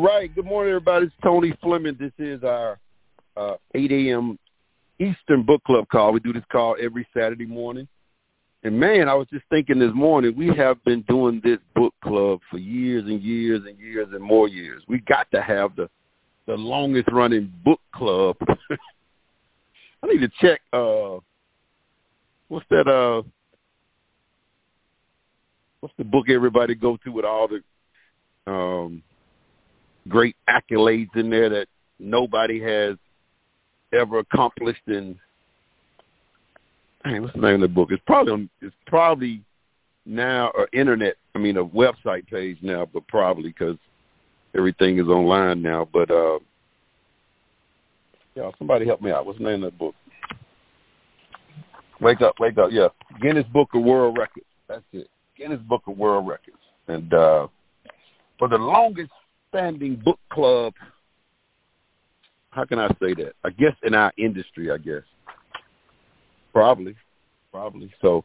right. Good morning, everybody. It's Tony Fleming. This is our uh, 8 a.m. Eastern Book Club call. We do this call every Saturday morning. And man, I was just thinking this morning, we have been doing this book club for years and years and years and more years. We got to have the the longest running book club. I need to check uh what's that uh what's the book everybody go to with all the um great accolades in there that nobody has ever accomplished in hey, what's the name of the book? It's probably on it's probably now or internet I mean a website page now, but probably because everything is online now. But uh yeah, somebody help me out. What's the name of that book? Wake up, wake up, yeah. Guinness Book of World Records. That's it. Guinness Book of World Records. And uh for the longest standing book club how can I say that? I guess in our industry, I guess. Probably. Probably. So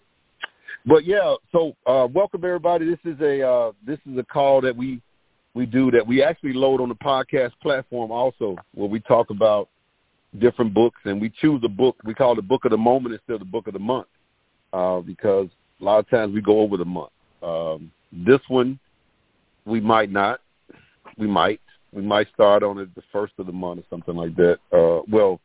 but yeah, so uh welcome everybody. This is a uh this is a call that we we do that we actually load on the podcast platform also where we talk about different books and we choose a book we call it the book of the moment instead of the book of the month. Uh because a lot of times we go over the month. Um this one we might not. We might. We might start on it the first of the month or something like that. Uh well,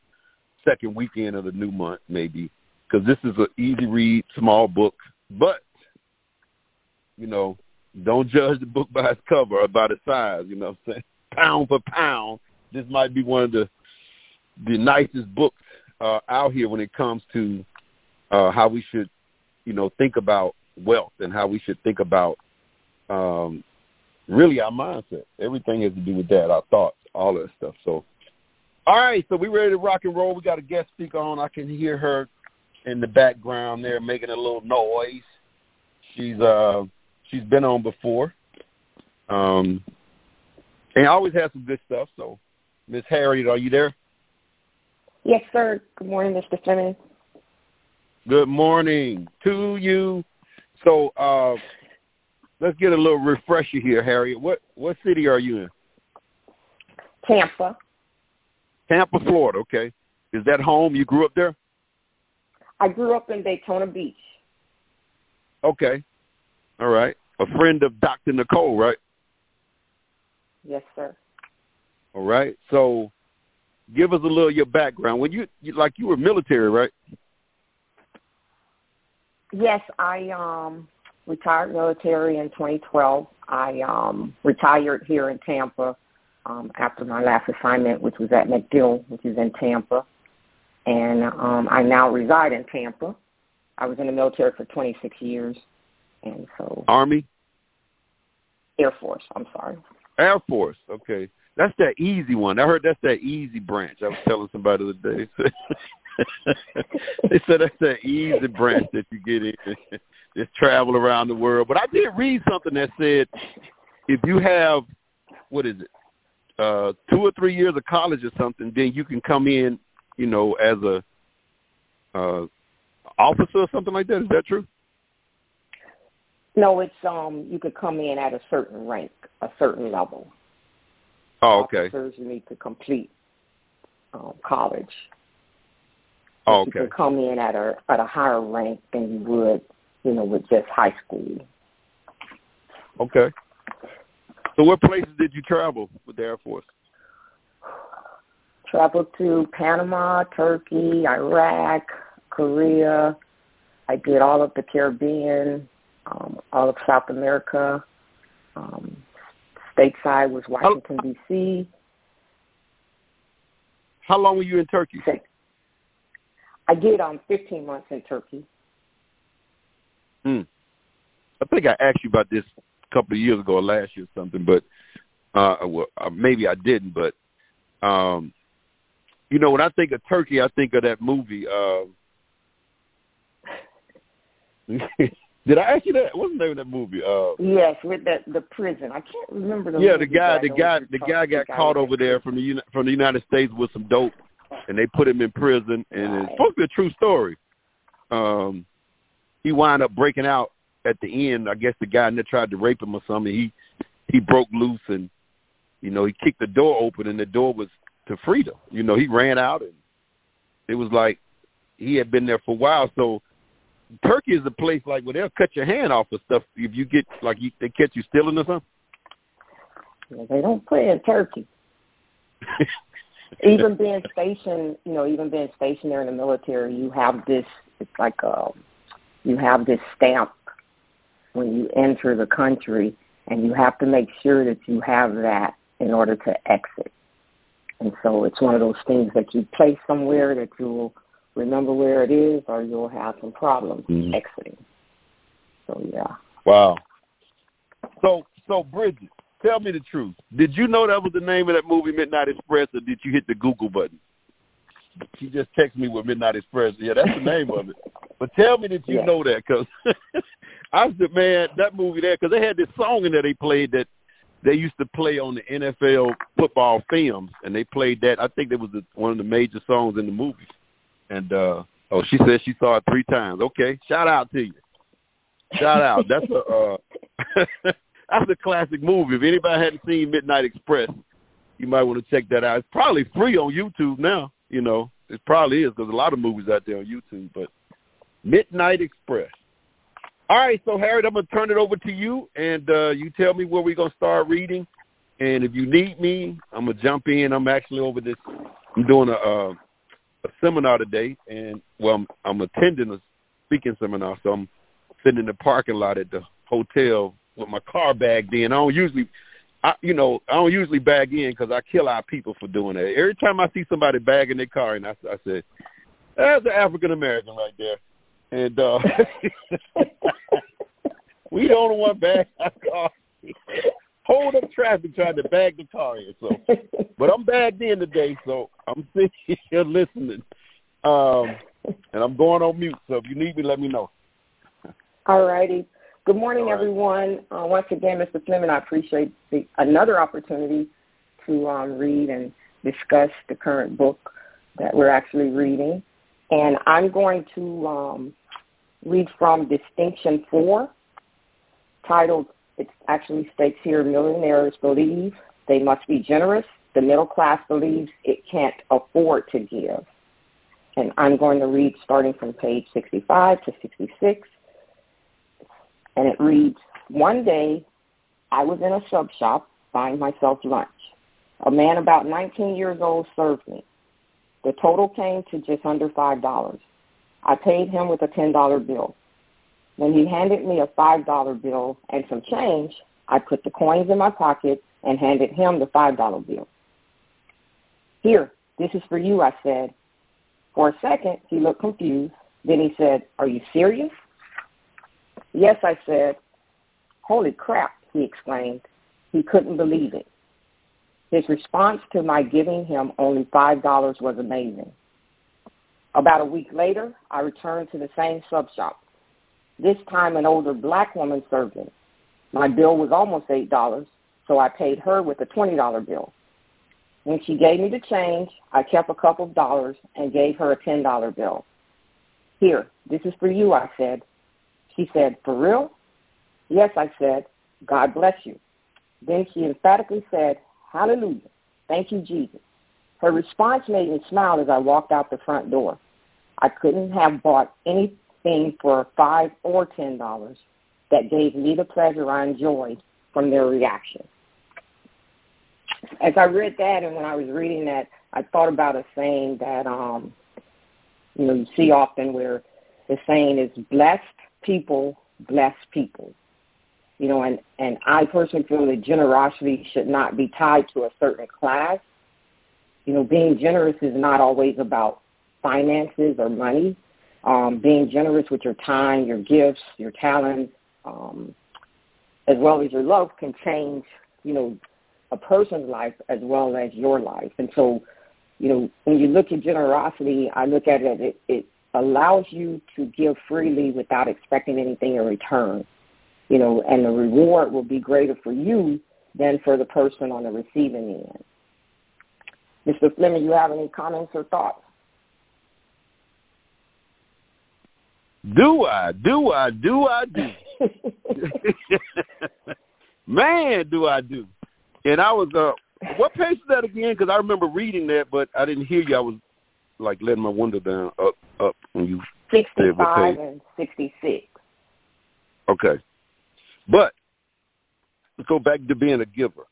second weekend of the new month maybe because this is an easy read, small book. But you know, don't judge the book by its cover or by the size. You know what I'm saying? Pound for pound, this might be one of the the nicest books uh, out here when it comes to uh, how we should, you know, think about wealth and how we should think about um, really our mindset. Everything has to do with that, our thoughts, all that stuff. So, all right, so we ready to rock and roll. We got a guest speaker on. I can hear her in the background there making a little noise. She's uh she's been on before. Um and always has some good stuff. So Miss Harriet, are you there? Yes, sir. Good morning, Mr. Fleming. Good morning to you. So uh let's get a little refresher here, Harriet. What what city are you in? Tampa. Tampa, Florida, okay. Is that home? You grew up there? I grew up in Daytona Beach. Okay. All right. A friend of Dr. Nicole, right? Yes, sir. All right. So give us a little of your background. When you, you like you were military, right? Yes, I um retired military in 2012. I um retired here in Tampa um after my last assignment, which was at MacDill, which is in Tampa and um, I now reside in Tampa. I was in the military for 26 years, and so Army, Air Force. I'm sorry. Air Force. Okay, that's that easy one. I heard that's that easy branch. I was telling somebody the other day. they said that's that easy branch that you get in, just travel around the world. But I did read something that said if you have what is it, uh, two or three years of college or something, then you can come in you know, as a uh, officer or something like that. Is that true? No, it's um you could come in at a certain rank, a certain level. Oh, okay. Officers need to complete um, college. Oh, okay. You could come in at a at a higher rank than you would, you know, with just high school. Okay. So, what places did you travel with the Air Force? traveled to Panama, Turkey, Iraq, Korea. I did all of the Caribbean, um, all of South America. Um, stateside was Washington D.C. How long were you in Turkey? I did um 15 months in Turkey. Hmm. I think I asked you about this a couple of years ago or last year or something, but uh, well, uh, maybe I didn't. But um, you know, when I think of Turkey, I think of that movie. Uh, did I ask you that? What's the name of that movie? Uh, yes, with the the prison. I can't remember the. Yeah, movie, the guy, the guy, the guy got caught over there from the from the United States with some dope, and they put him in prison. And right. it's supposed to be a true story. Um, he wound up breaking out at the end. I guess the guy that tried to rape him or something. He he broke loose and you know, he kicked the door open and the door was to freedom. You know, he ran out and it was like he had been there for a while. So Turkey is a place like where they'll cut your hand off of stuff if you get like you, they catch you stealing or something. They don't play in Turkey. even being stationed, you know, even being stationed there in the military, you have this. It's like a, um, you have this stamp when you enter the country, and you have to make sure that you have that in order to exit. And so it's one of those things that you place somewhere that you'll remember where it is, or you'll have some problems mm-hmm. exiting. So yeah. Wow. So so Bridget, tell me the truth. Did you know that was the name of that movie, Midnight Express, or did you hit the Google button? She just texted me with Midnight Express. Yeah, that's the name of it. But tell me that you yeah. know that, because I said, man, that movie there, because they had this song in there they played that they used to play on the NFL football films, and they played that. I think that was the, one of the major songs in the movie. And uh oh, she said she saw it three times. Okay, shout out to you. Shout out. That's a uh, that's a classic movie. If anybody hadn't seen Midnight Express, you might want to check that out. It's probably free on YouTube now. You know, it probably is because a lot of movies out there on YouTube. But Midnight Express. All right, so Harriet, I'm gonna turn it over to you, and uh, you tell me where we're gonna start reading. And if you need me, I'm gonna jump in. I'm actually over this. I'm doing a uh, a seminar today, and well, I'm, I'm attending a speaking seminar, so I'm sitting in the parking lot at the hotel with my car bagged in. I don't usually, I you know, I don't usually bag in because I kill our people for doing that. Every time I see somebody bagging their car, and I, I said, "That's an African American right there," and uh we only one bag our car. Hold up traffic trying to bag the car in. So, but I'm bagged in today, so I'm sitting here listening, um, and I'm going on mute. So if you need me, let me know. All righty. Good morning, everyone. Uh, once again, Mr. Fleming, I appreciate the, another opportunity to um, read and discuss the current book that we're actually reading. And I'm going to um, read from Distinction 4, titled it actually states here millionaires believe they must be generous. The middle class believes it can't afford to give. And I'm going to read starting from page 65 to 66. And it reads, One day I was in a sub shop buying myself lunch. A man about 19 years old served me. The total came to just under $5. I paid him with a $10 bill. When he handed me a $5 bill and some change, I put the coins in my pocket and handed him the $5 bill. Here, this is for you, I said. For a second, he looked confused. Then he said, are you serious? Yes, I said. Holy crap, he exclaimed. He couldn't believe it. His response to my giving him only $5 was amazing. About a week later, I returned to the same sub shop. This time an older black woman served me. My bill was almost $8, so I paid her with a $20 bill. When she gave me the change, I kept a couple of dollars and gave her a $10 bill. Here, this is for you, I said. She said, for real? Yes, I said, God bless you. Then she emphatically said, hallelujah. Thank you, Jesus. Her response made me smile as I walked out the front door. I couldn't have bought anything for five or ten dollars that gave me the pleasure I enjoyed from their reaction. As I read that and when I was reading that, I thought about a saying that um you know you see often where the saying is blessed people bless people. You know, and, and I personally feel that generosity should not be tied to a certain class. You know, being generous is not always about finances or money um, being generous with your time, your gifts, your talents, um, as well as your love can change, you know, a person's life as well as your life. And so, you know, when you look at generosity, I look at it, it, it allows you to give freely without expecting anything in return. You know, and the reward will be greater for you than for the person on the receiving end. Mr. Fleming, you have any comments or thoughts? Do I? Do I? Do I do? Man, do I do. And I was uh what page is that again? Because I remember reading that, but I didn't hear you. I was like letting my window down up up when you sixty five and sixty six. Okay, but let's go back to being a giver.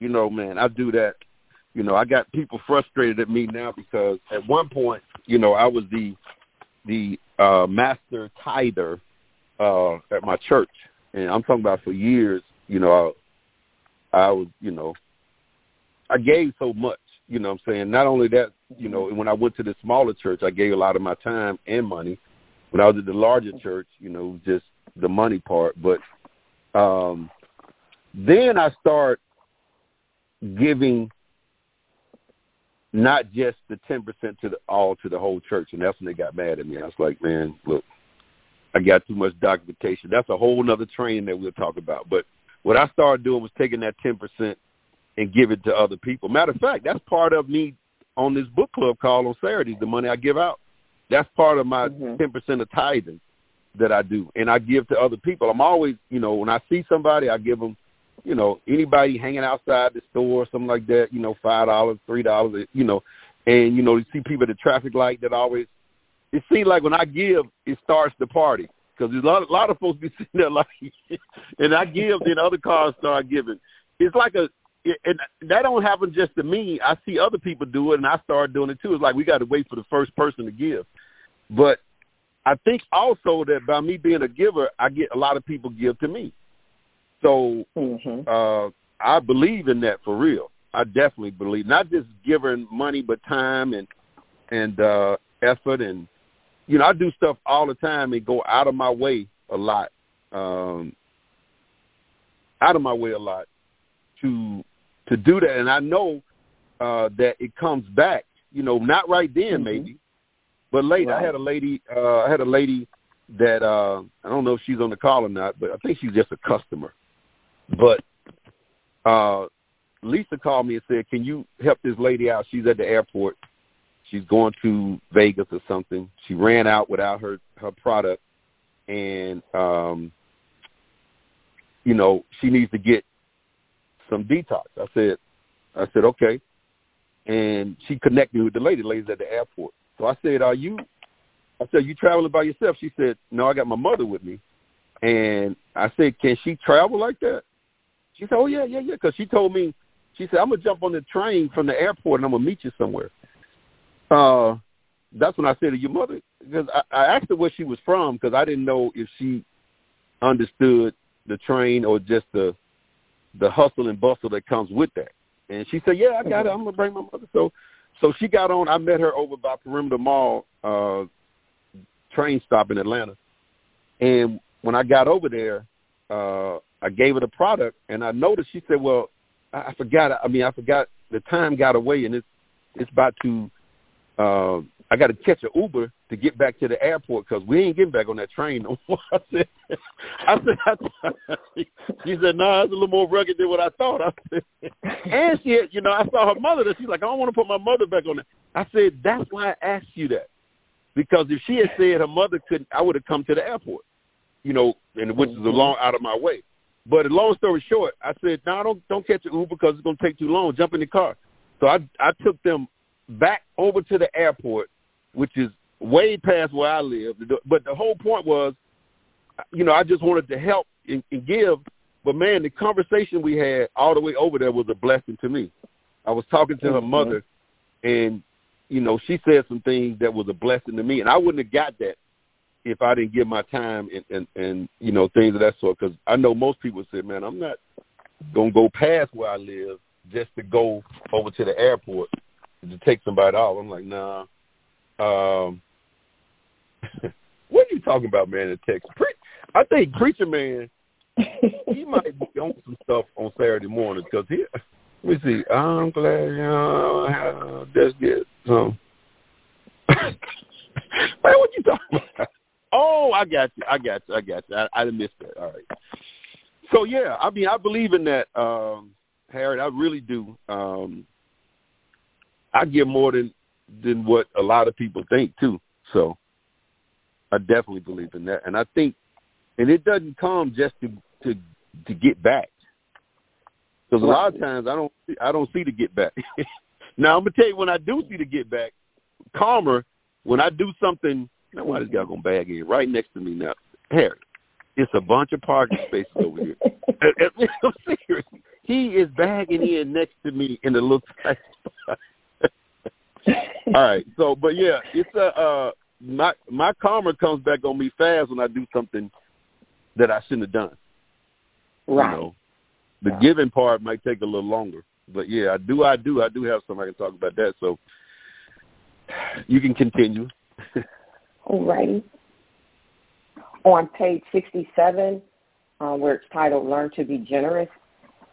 You know, man, I do that. You know, I got people frustrated at me now because at one point, you know, I was the the uh master tither uh at my church, and I'm talking about for years. You know, I, I was, you know, I gave so much. You know, what I'm saying not only that. You know, when I went to the smaller church, I gave a lot of my time and money. When I was at the larger church, you know, just the money part. But um then I start giving not just the ten percent to the all to the whole church, and that's when they got mad at me. I was like, man, look, I got too much documentation. That's a whole other training that we'll talk about. But what I started doing was taking that ten percent and give it to other people. Matter of fact, that's part of me on this book club call on Saturdays. The money I give out, that's part of my 10 mm-hmm. percent of tithing that I do, and I give to other people. I'm always, you know, when I see somebody, I give them you know, anybody hanging outside the store or something like that, you know, five dollars, three dollars, you know, and you know, you see people at the traffic light that always. It seems like when I give, it starts the party because a lot, a lot of folks be sitting there like, and I give, then other cars start giving. It's like a, and that don't happen just to me. I see other people do it, and I start doing it too. It's like we got to wait for the first person to give, but I think also that by me being a giver, I get a lot of people give to me. So mm-hmm. uh, I believe in that for real. I definitely believe not just giving money, but time and and uh, effort and you know I do stuff all the time and go out of my way a lot, um, out of my way a lot to to do that, and I know uh, that it comes back. You know, not right then mm-hmm. maybe, but later. Right. I had a lady. Uh, I had a lady that uh, I don't know if she's on the call or not, but I think she's just a customer but uh, Lisa called me and said, "Can you help this lady out? She's at the airport. She's going to Vegas or something. She ran out without her her product, and um, you know she needs to get some detox." I said, "I said okay," and she connected me with the lady. Lady's at the airport. So I said, "Are you?" I said, "You traveling by yourself?" She said, "No, I got my mother with me." And I said, "Can she travel like that?" She said, "Oh yeah, yeah, yeah," because she told me. She said, "I'm gonna jump on the train from the airport and I'm gonna meet you somewhere." Uh, that's when I said to your mother because I, I asked her where she was from because I didn't know if she understood the train or just the the hustle and bustle that comes with that. And she said, "Yeah, I got it. I'm gonna bring my mother." So, so she got on. I met her over by Perimeter Mall uh, train stop in Atlanta, and when I got over there, uh, I gave her the product, and I noticed she said, "Well, I, I forgot. I mean, I forgot the time got away, and it's it's about to. Uh, I got to catch an Uber to get back to the airport because we ain't getting back on that train no more." I said, "I said," I, she said, "No, nah, it's a little more rugged than what I thought." I said, and she, had, you know, I saw her mother. That she's like, "I don't want to put my mother back on it." I said, "That's why I asked you that." Because if she had said her mother couldn't, I would have come to the airport, you know, and which is a mm-hmm. long out of my way. But long story short, I said, "No, don't don't catch an Uber because it's gonna take too long. Jump in the car." So I I took them back over to the airport, which is way past where I live. But the whole point was, you know, I just wanted to help and, and give. But man, the conversation we had all the way over there was a blessing to me. I was talking to her mother, and you know, she said some things that was a blessing to me, and I wouldn't have got that if I didn't give my time and and, and you know things of that sort. Because I know most people say, man, I'm not gonna go past where I live just to go over to the airport to take somebody off. I'm like, nah. Um, what are you talking about, man? In Texas, Pre- I think preacher man, he might be on some stuff on Saturday morning because he. Let me see. I'm glad you know, just get some. man, what you talking about? Oh, I got you. I got you. I got you. I, I missed that. All right. So yeah, I mean, I believe in that, um, Harry. I really do. Um, I give more than than what a lot of people think too. So I definitely believe in that, and I think, and it doesn't come just to to to get back. Because a lot of times I don't I don't see the get back. now I'm gonna tell you when I do see the get back, karma when I do something. You know why this guy gonna bag in right next to me now, Harry. It's a bunch of parking spaces over here. I'm serious. He is bagging in next to me in a little tight. All right. So, but yeah, it's a uh, my my karma comes back on me fast when I do something that I shouldn't have done. Right. You know, the giving part might take a little longer, but yeah, I do. I do. I do have something I can talk about that. So you can continue. All righty. On page 67, uh, where it's titled "Learn to Be Generous,"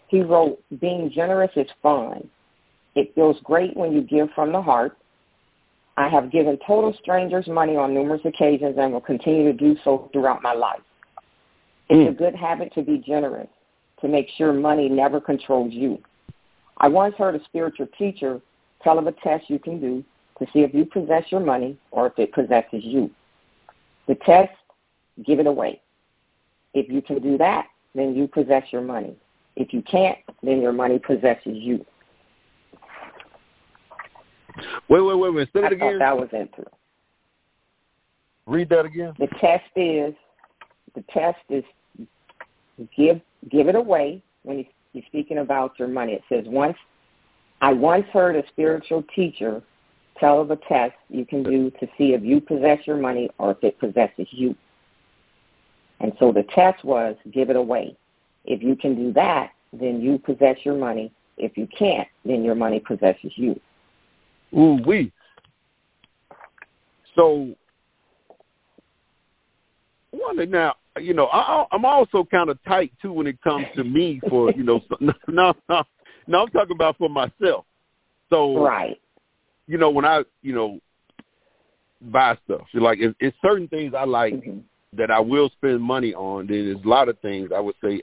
he wrote, "Being generous is fun. It feels great when you give from the heart. I have given total strangers money on numerous occasions and will continue to do so throughout my life. It's mm. a good habit to be generous, to make sure money never controls you. I once heard a spiritual teacher tell of a test you can do to see if you possess your money or if it possesses you. The test, give it away. If you can do that, then you possess your money. If you can't, then your money possesses you. Wait, wait, wait, wait. Say it again. that was interesting. Read that again. The test is the test is give give it away when you're speaking about your money. It says once I once heard a spiritual teacher tell of a test you can do to see if you possess your money or if it possesses you. And so the test was give it away. If you can do that, then you possess your money. If you can't, then your money possesses you. Ooh wee. So wonder now, you know, I, I'm also kind of tight too when it comes to me for you know. No, no, no, I'm talking about for myself. So right, you know, when I you know buy stuff, so like if it's certain things I like mm-hmm. that I will spend money on, then there's a lot of things I would say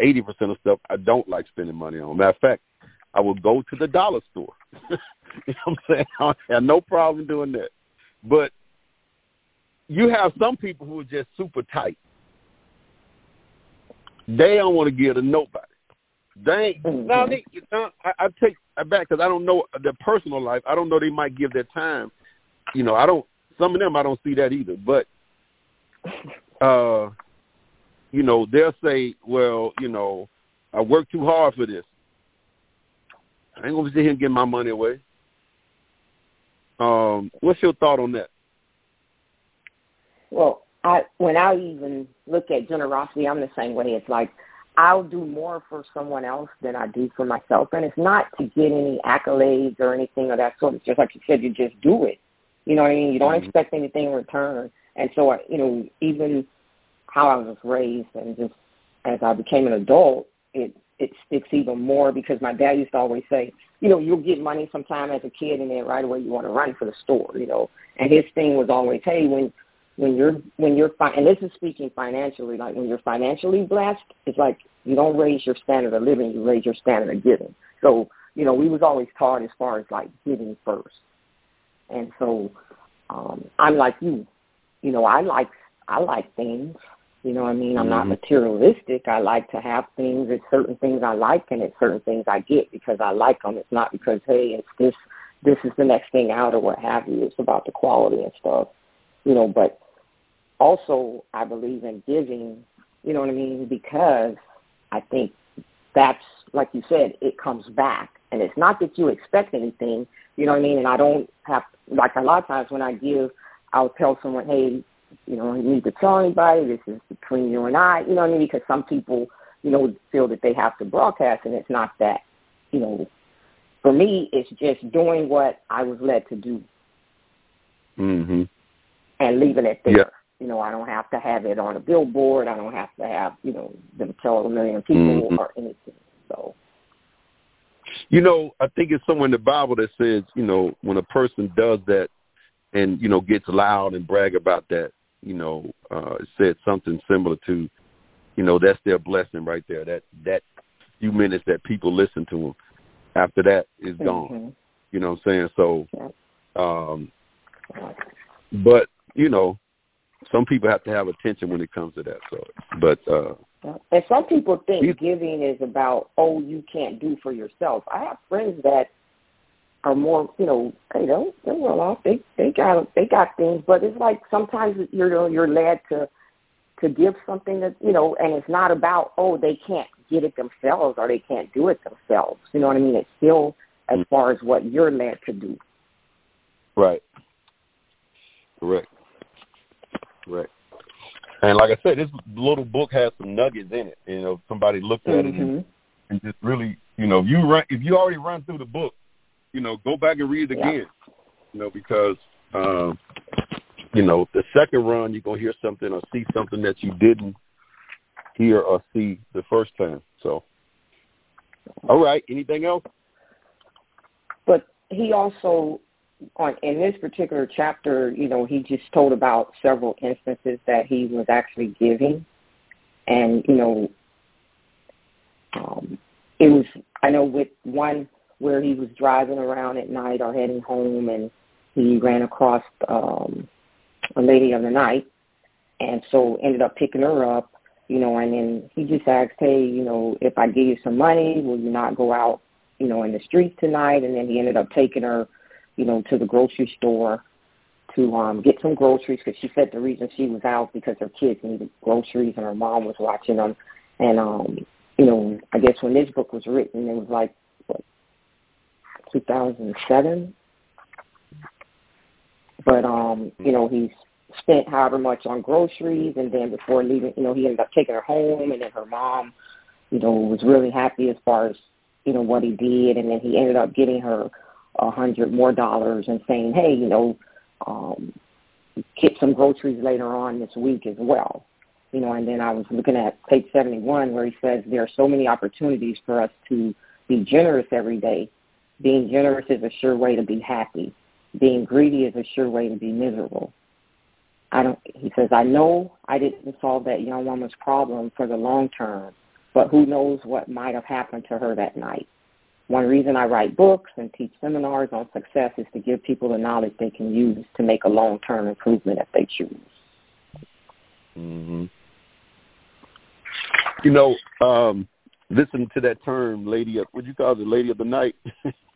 eighty percent of stuff I don't like spending money on. Matter of fact, I will go to the dollar store. You know what I'm saying? I have no problem doing that. But you have some people who are just super tight. They don't want to give to nobody. They mm-hmm. now they, now, I, I take it back because I don't know their personal life. I don't know they might give their time. You know, I don't. Some of them I don't see that either. But, uh, you know, they'll say, well, you know, I worked too hard for this. I ain't gonna sit here and give my money away. Um, what's your thought on that? Well, I when I even look at generosity, I'm the same way. It's like I'll do more for someone else than I do for myself, and it's not to get any accolades or anything of that sort. It's just like you said, you just do it. You know what I mean? You don't mm-hmm. expect anything in return. And so, I, you know, even how I was raised, and just as I became an adult, it it sticks even more because my dad used to always say, you know, you'll get money sometime as a kid and then right away you want to run for the store, you know. And his thing was always, hey, when when you're when you're fi- and this is speaking financially, like when you're financially blessed, it's like you don't raise your standard of living, you raise your standard of giving. So, you know, we was always taught as far as like giving first. And so um I'm like you. You know, I like I like things you know what I mean? I'm not mm-hmm. materialistic. I like to have things. It's certain things I like, and it's certain things I get because I like them. It's not because hey, it's this this is the next thing out or what have you. It's about the quality and stuff, you know. But also, I believe in giving. You know what I mean? Because I think that's like you said, it comes back, and it's not that you expect anything. You know what I mean? And I don't have like a lot of times when I give, I'll tell someone, hey, you know, you need to tell anybody. This is between you and I. You know what I mean? Because some people, you know, feel that they have to broadcast, and it's not that. You know, for me, it's just doing what I was led to do, mm-hmm. and leaving it there. Yeah. You know, I don't have to have it on a billboard. I don't have to have you know them tell a million people mm-hmm. or anything. So. You know, I think it's somewhere in the Bible that says, you know, when a person does that and, you know, gets loud and brag about that, you know, uh, said something similar to, you know, that's their blessing right there. That that few minutes that people listen to them, after that is gone. Mm-hmm. You know what I'm saying? So, um, but you know, some people have to have attention when it comes to that. So, but uh, And some people think giving is about, oh, you can't do for yourself. I have friends that are more, you know, they don't, they're well off. They they got they got things, but it's like sometimes you're you're led to to give something that you know, and it's not about oh they can't get it themselves or they can't do it themselves. You know what I mean? It's still as mm. far as what you're led to do. Right. Correct. Correct. And like I said, this little book has some nuggets in it. You know, somebody looked at mm-hmm. it and, mm-hmm. and just really, you know, if you run, if you already run through the book, you know, go back and read it again. Yeah. You know, because um, you know, the second run you're gonna hear something or see something that you didn't hear or see the first time. So, all right. Anything else? But he also on in this particular chapter, you know, he just told about several instances that he was actually giving, and you know, um, it was I know with one where he was driving around at night or heading home, and he ran across um, a lady of the night, and so ended up picking her up, you know, and then he just asked, hey, you know, if I give you some money, will you not go out, you know, in the streets tonight? And then he ended up taking her you know, to the grocery store to um get some groceries because she said the reason she was out because her kids needed groceries and her mom was watching them. And um, you know, I guess when this book was written, it was like 2007. But um, you know, he's spent however much on groceries, and then before leaving, you know, he ended up taking her home, and then her mom, you know, was really happy as far as you know what he did, and then he ended up getting her a hundred more dollars and saying, hey, you know, um, get some groceries later on this week as well. You know, and then I was looking at page 71 where he says there are so many opportunities for us to be generous every day. Being generous is a sure way to be happy. Being greedy is a sure way to be miserable. I don't, he says, I know I didn't solve that young woman's problem for the long term, but who knows what might have happened to her that night. One reason I write books and teach seminars on success is to give people the knowledge they can use to make a long-term improvement if they choose. Mm-hmm. You know, um, listen to that term, lady. Of, what you call it, lady of the night?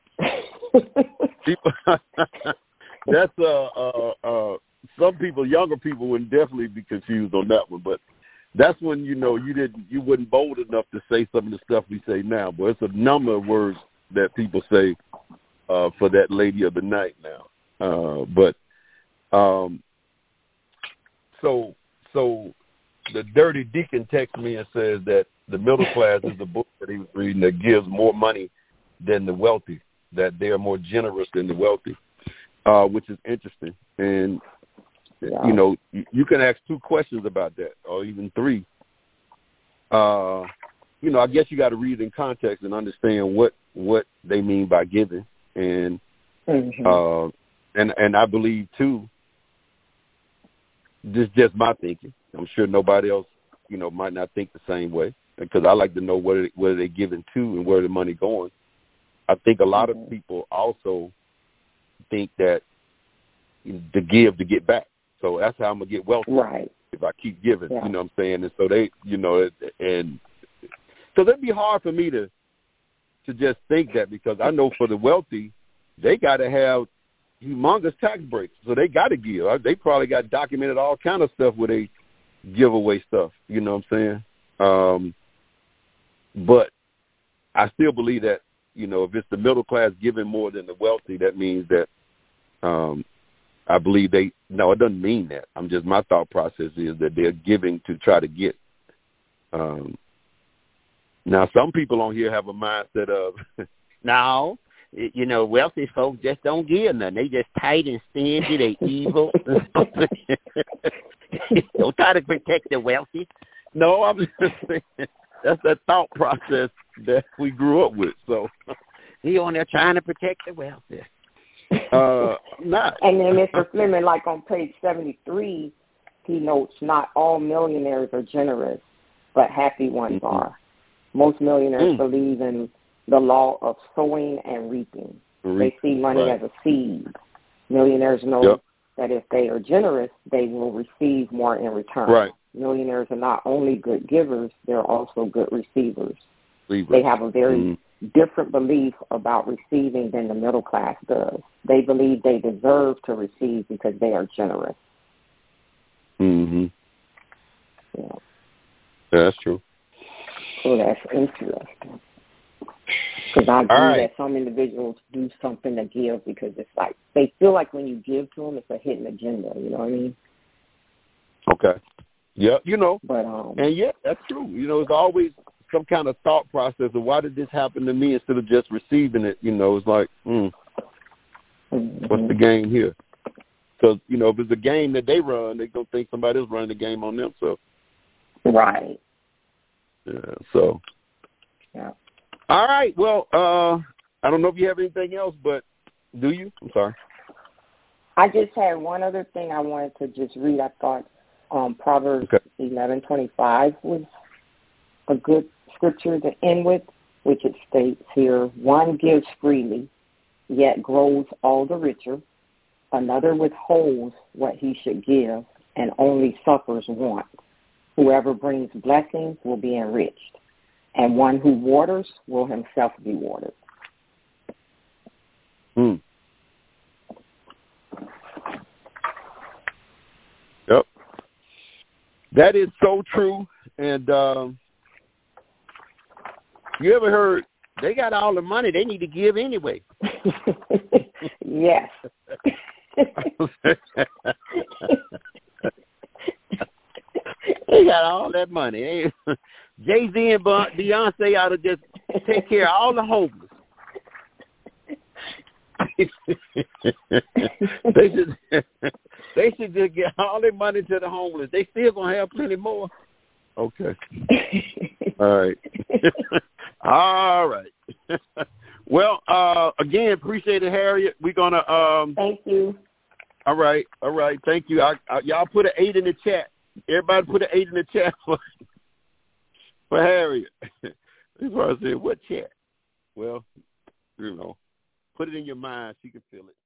people, that's uh, uh, uh, some people, younger people, would definitely be confused on that one. But that's when you know you didn't you wasn't bold enough to say some of the stuff we say now. But it's a number of words that people say uh, for that lady of the night now. Uh, but um, so so the dirty deacon texts me and says that the middle class is the book that he was reading that gives more money than the wealthy, that they are more generous than the wealthy, uh, which is interesting. And yeah. You know, you can ask two questions about that, or even three. Uh, you know, I guess you got to read in context and understand what what they mean by giving, and mm-hmm. uh, and and I believe too. This just my thinking. I'm sure nobody else, you know, might not think the same way because I like to know what it, what are they giving to and where the money going. I think a lot mm-hmm. of people also think that to give to get back. So that's how I'm gonna get wealthy. Right. If I keep giving, yeah. you know what I'm saying? And so they, you know, and so it'd be hard for me to to just think that because I know for the wealthy, they got to have humongous tax breaks, so they got to give. They probably got documented all kind of stuff where they give away stuff. You know what I'm saying? Um, but I still believe that you know if it's the middle class giving more than the wealthy, that means that um, I believe they no, it doesn't mean that. I'm just my thought process is that they're giving to try to get. Um, now, some people on here have a mindset of, no, you know, wealthy folks just don't give nothing. They just tight and stingy. They evil. don't try to protect the wealthy. No, I'm just saying that's that thought process that we grew up with. So he on there trying to protect the wealthy. Uh, not. And then Mr. Fleming, like on page 73, he notes not all millionaires are generous, but happy ones mm-hmm. are. Most millionaires mm. believe in the law of sowing and reaping. They see money right. as a seed. Millionaires know yep. that if they are generous, they will receive more in return. Right. millionaires are not only good givers, they're also good receivers. They have a very Mm-hmm. different belief about receiving than the middle class does. They believe they deserve to receive because they are generous. Mm-hmm. Yeah. Yeah, that's true. So that's interesting. Because I agree right. that some individuals do something to give because it's like they feel like when you give to them, it's a hidden agenda. You know what I mean? Okay. Yeah, you know, But um, and yeah, that's true. You know, it's always some kind of thought process of why did this happen to me instead of just receiving it. You know, it's like, mm, what's the game here? Because you know, if it's a game that they run, they gonna think somebody else running the game on them. So, right? yeah. So, Yeah. all right. Well, uh, I don't know if you have anything else, but do you? I'm sorry. I just had one other thing I wanted to just read. I thought um, Proverbs Okay. eleven twenty five was a good scripture to end with, which it states here: "One gives freely, yet grows all the richer. Another withholds what he should give, and only suffers want. Whoever brings blessings will be enriched, and one who waters will himself be watered." Hmm. Yep. That is so true. And um you ever heard they got all the money they need to give anyway. yes. they got all that money. Jay Z and Beyonce ought to just take care of all the homeless. they should they should just get all their money to the homeless. They still gonna have plenty more. Okay. All right. All right. well, uh again, appreciate it, Harriet. We're gonna um Thank you. all right, all right, thank you. I, I, y'all put an eight in the chat. Everybody put an eight in the chat for for Harriet. That's why I said, what chat? Well, you know, put it in your mind. She can feel it.